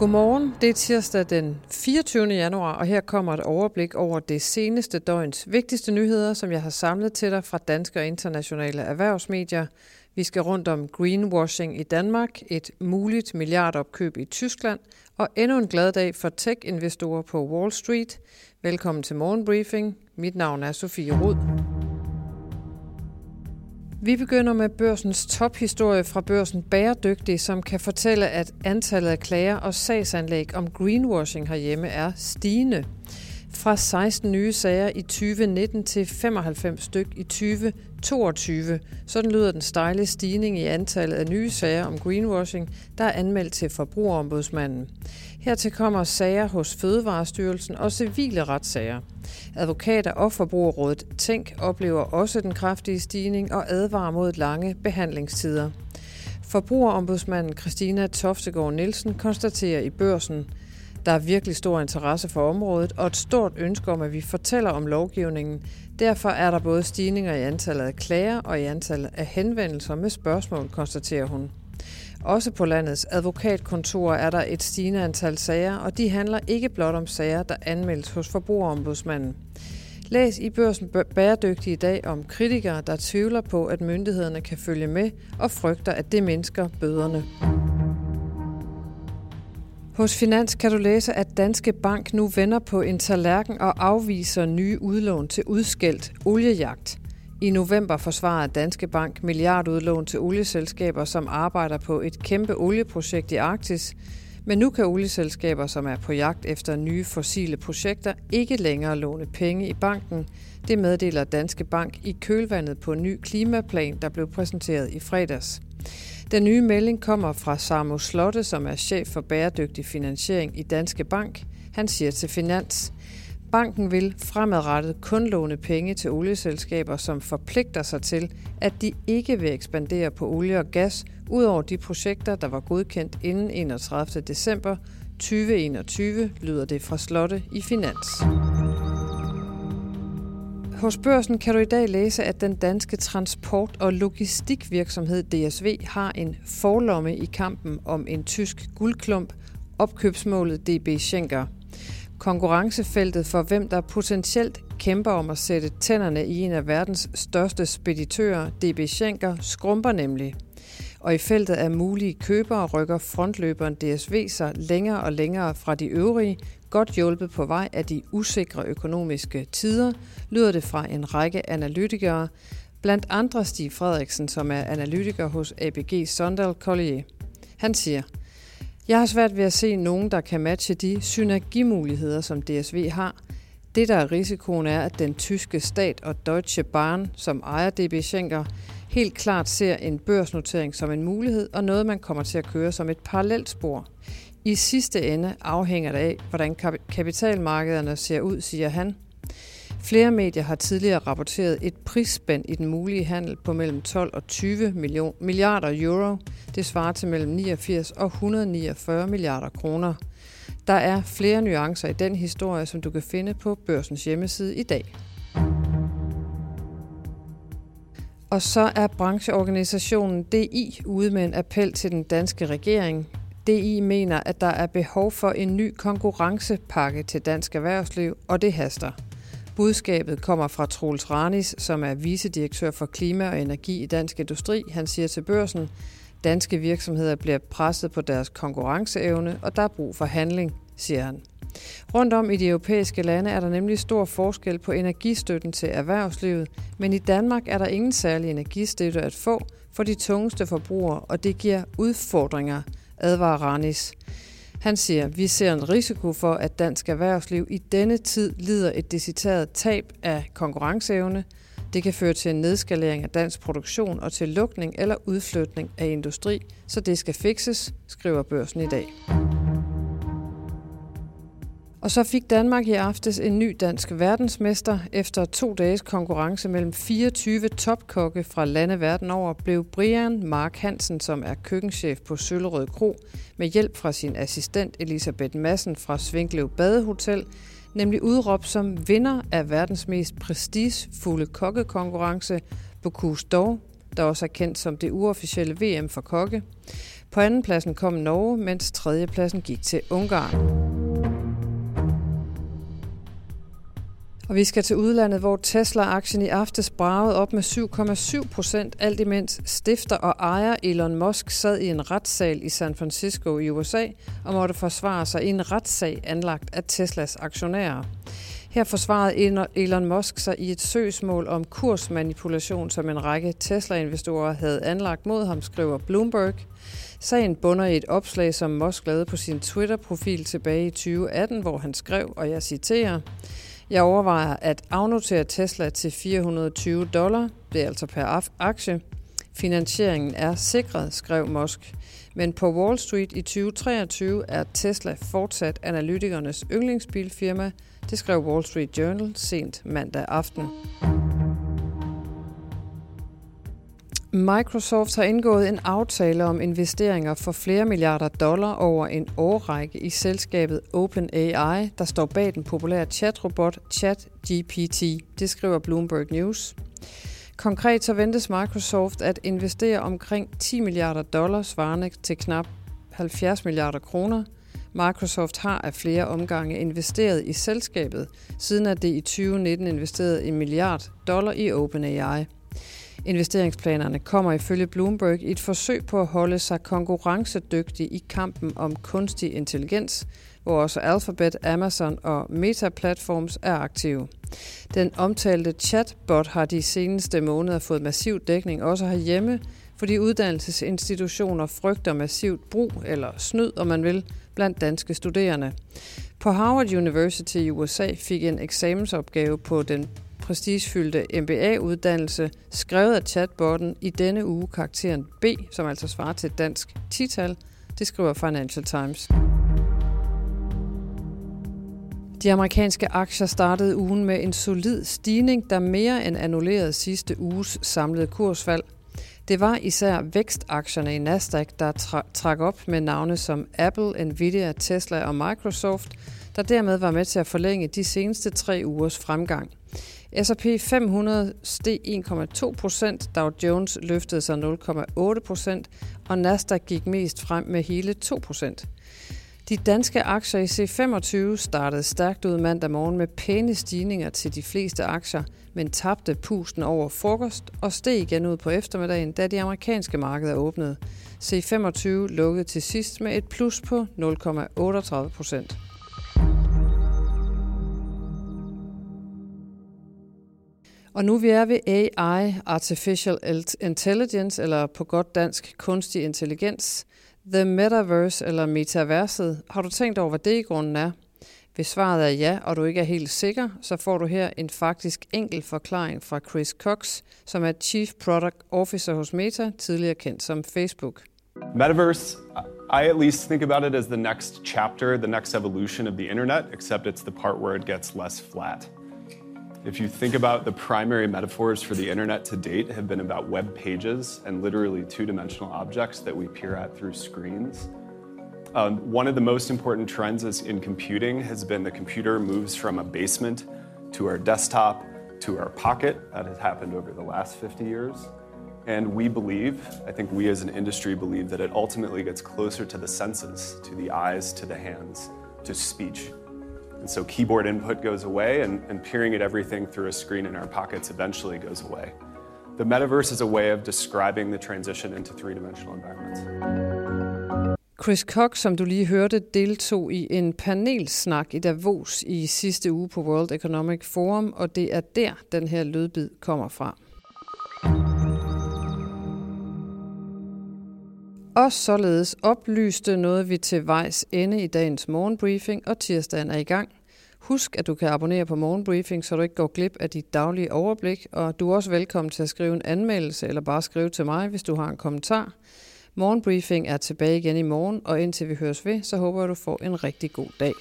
Godmorgen, det er tirsdag den 24. januar, og her kommer et overblik over det seneste døgns vigtigste nyheder, som jeg har samlet til dig fra danske og internationale erhvervsmedier. Vi skal rundt om greenwashing i Danmark, et muligt milliardopkøb i Tyskland og endnu en glad dag for tech-investorer på Wall Street. Velkommen til Morgenbriefing. Mit navn er Sofie Rud. Vi begynder med børsens tophistorie fra børsen Bæredygtig, som kan fortælle, at antallet af klager og sagsanlæg om greenwashing herhjemme er stigende. Fra 16 nye sager i 2019 til 95 styk i 2022. Sådan lyder den stejle stigning i antallet af nye sager om greenwashing, der er anmeldt til forbrugerombudsmanden. Hertil kommer sager hos Fødevarestyrelsen og civile retssager. Advokater og Forbrugerrådet Tænk oplever også den kraftige stigning og advarer mod lange behandlingstider. Forbrugerombudsmanden Christina Toftegård Nielsen konstaterer i børsen, der er virkelig stor interesse for området og et stort ønske om, at vi fortæller om lovgivningen. Derfor er der både stigninger i antallet af klager og i antallet af henvendelser med spørgsmål, konstaterer hun. Også på landets advokatkontorer er der et stigende antal sager, og de handler ikke blot om sager, der anmeldes hos forbrugerombudsmanden. Læs i børsen Bæredygtig i dag om kritikere, der tvivler på, at myndighederne kan følge med og frygter, at det mindsker bøderne. Hos Finans kan du læse, at Danske Bank nu vender på en tallerken og afviser nye udlån til udskældt oliejagt. I november forsvarede Danske Bank milliardudlån til olieselskaber, som arbejder på et kæmpe olieprojekt i Arktis. Men nu kan olieselskaber, som er på jagt efter nye fossile projekter, ikke længere låne penge i banken. Det meddeler Danske Bank i kølvandet på en ny klimaplan, der blev præsenteret i fredags. Den nye melding kommer fra Samu Slotte, som er chef for bæredygtig finansiering i Danske Bank. Han siger til Finans, Banken vil fremadrettet kun låne penge til olieselskaber, som forpligter sig til, at de ikke vil ekspandere på olie og gas, udover de projekter, der var godkendt inden 31. december 2021, lyder det fra Slotte i Finans. Hos børsen kan du i dag læse, at den danske transport- og logistikvirksomhed DSV har en forlomme i kampen om en tysk guldklump, opkøbsmålet DB Schenker – konkurrencefeltet for hvem der potentielt kæmper om at sætte tænderne i en af verdens største speditører, DB Schenker, skrumper nemlig. Og i feltet af mulige købere rykker frontløberen DSV sig længere og længere fra de øvrige, godt hjulpet på vej af de usikre økonomiske tider, lyder det fra en række analytikere, blandt andre Stig Frederiksen, som er analytiker hos ABG Sundal Collier. Han siger, jeg har svært ved at se nogen, der kan matche de synergimuligheder, som DSV har. Det, der er risikoen, er, at den tyske stat og Deutsche Bahn, som ejer DB Schenker, helt klart ser en børsnotering som en mulighed og noget, man kommer til at køre som et parallelt spor. I sidste ende afhænger det af, hvordan kapitalmarkederne ser ud, siger han. Flere medier har tidligere rapporteret et prisspænd i den mulige handel på mellem 12 og 20 million, milliarder euro. Det svarer til mellem 89 og 149 milliarder kroner. Der er flere nuancer i den historie, som du kan finde på børsens hjemmeside i dag. Og så er brancheorganisationen DI ude med en appel til den danske regering. DI mener, at der er behov for en ny konkurrencepakke til dansk erhvervsliv, og det haster. Budskabet kommer fra Troels Ranis, som er vicedirektør for klima og energi i Dansk Industri. Han siger til børsen, danske virksomheder bliver presset på deres konkurrenceevne, og der er brug for handling, siger han. Rundt om i de europæiske lande er der nemlig stor forskel på energistøtten til erhvervslivet, men i Danmark er der ingen særlig energistøtte at få for de tungeste forbrugere, og det giver udfordringer, advarer Ranis. Han siger, vi ser en risiko for, at dansk erhvervsliv i denne tid lider et decideret tab af konkurrenceevne. Det kan føre til en nedskalering af dansk produktion og til lukning eller udflytning af industri, så det skal fikses, skriver børsen i dag. Og så fik Danmark i aftes en ny dansk verdensmester. Efter to dages konkurrence mellem 24 topkokke fra lande verden over, blev Brian Mark Hansen, som er køkkenchef på Søllerød Kro, med hjælp fra sin assistent Elisabeth Madsen fra Svinklev Badehotel, nemlig udråbt som vinder af verdens mest prestigefulde kokkekonkurrence Bocuse d'Or, der også er kendt som det uofficielle VM for kokke. På andenpladsen kom Norge, mens tredjepladsen gik til Ungarn. Og vi skal til udlandet, hvor Tesla-aktien i aftes bragede op med 7,7 procent, alt imens stifter og ejer Elon Musk sad i en retssal i San Francisco i USA og måtte forsvare sig i en retssag anlagt af Teslas aktionærer. Her forsvarede Elon Musk sig i et søgsmål om kursmanipulation, som en række Tesla-investorer havde anlagt mod ham, skriver Bloomberg. Sagen bunder i et opslag, som Musk lavede på sin Twitter-profil tilbage i 2018, hvor han skrev, og jeg citerer, jeg overvejer at afnotere Tesla til 420 dollar, det er altså per aktie. Finansieringen er sikret, skrev Musk. Men på Wall Street i 2023 er Tesla fortsat analytikernes yndlingsbilfirma, det skrev Wall Street Journal sent mandag aften. Microsoft har indgået en aftale om investeringer for flere milliarder dollar over en årrække i selskabet OpenAI, der står bag den populære chatrobot ChatGPT. Det skriver Bloomberg News. Konkret så ventes Microsoft at investere omkring 10 milliarder dollars, svarende til knap 70 milliarder kroner. Microsoft har af flere omgange investeret i selskabet, siden at det i 2019 investerede en milliard dollar i OpenAI. Investeringsplanerne kommer ifølge Bloomberg i et forsøg på at holde sig konkurrencedygtig i kampen om kunstig intelligens, hvor også Alphabet, Amazon og Meta Platforms er aktive. Den omtalte chatbot har de seneste måneder fået massiv dækning også herhjemme, fordi uddannelsesinstitutioner frygter massivt brug eller snyd, om man vil, blandt danske studerende. På Harvard University i USA fik en eksamensopgave på den prestigefyldte MBA-uddannelse, skrevet af chatbotten i denne uge karakteren B, som altså svarer til et dansk tital, det skriver Financial Times. De amerikanske aktier startede ugen med en solid stigning, der mere end annullerede sidste uges samlede kursfald. Det var især vækstaktierne i Nasdaq, der trak op med navne som Apple, Nvidia, Tesla og Microsoft, der dermed var med til at forlænge de seneste tre ugers fremgang. S&P 500 steg 1,2 procent, Dow Jones løftede sig 0,8 procent, og Nasdaq gik mest frem med hele 2 procent. De danske aktier i C25 startede stærkt ud mandag morgen med pæne stigninger til de fleste aktier, men tabte pusten over frokost og steg igen ud på eftermiddagen, da de amerikanske markeder åbnede. C25 lukkede til sidst med et plus på 0,38 procent. Og nu vi er ved AI, Artificial Intelligence, eller på godt dansk kunstig intelligens, The Metaverse eller Metaverset. Har du tænkt over, hvad det i grunden er? Hvis svaret er ja, og du ikke er helt sikker, så får du her en faktisk enkel forklaring fra Chris Cox, som er Chief Product Officer hos Meta, tidligere kendt som Facebook. Metaverse, I at least think about it as the next chapter, the next evolution of the internet, except it's the part where it gets less flat. If you think about the primary metaphors for the internet to date have been about web pages and literally two-dimensional objects that we peer at through screens. Um, one of the most important trends is in computing has been the computer moves from a basement to our desktop to our pocket. That has happened over the last 50 years. And we believe, I think we as an industry believe, that it ultimately gets closer to the senses, to the eyes, to the hands, to speech. And so keyboard input goes away, and, and peering at everything through a screen in our pockets eventually goes away. The metaverse is a way of describing the transition into three-dimensional environments. Chris Cox, som du lige hørte, deltog i en panelsnak i Davos i sidste uge på World Economic Forum, og det er der, den her lydbid kommer fra. Og således oplyste noget vi til vejs ende i dagens morgenbriefing, og tirsdagen er i gang. Husk, at du kan abonnere på Morgenbriefing, så du ikke går glip af dit daglige overblik, og du er også velkommen til at skrive en anmeldelse eller bare skrive til mig, hvis du har en kommentar. Morgenbriefing er tilbage igen i morgen, og indtil vi høres ved, så håber jeg, du får en rigtig god dag.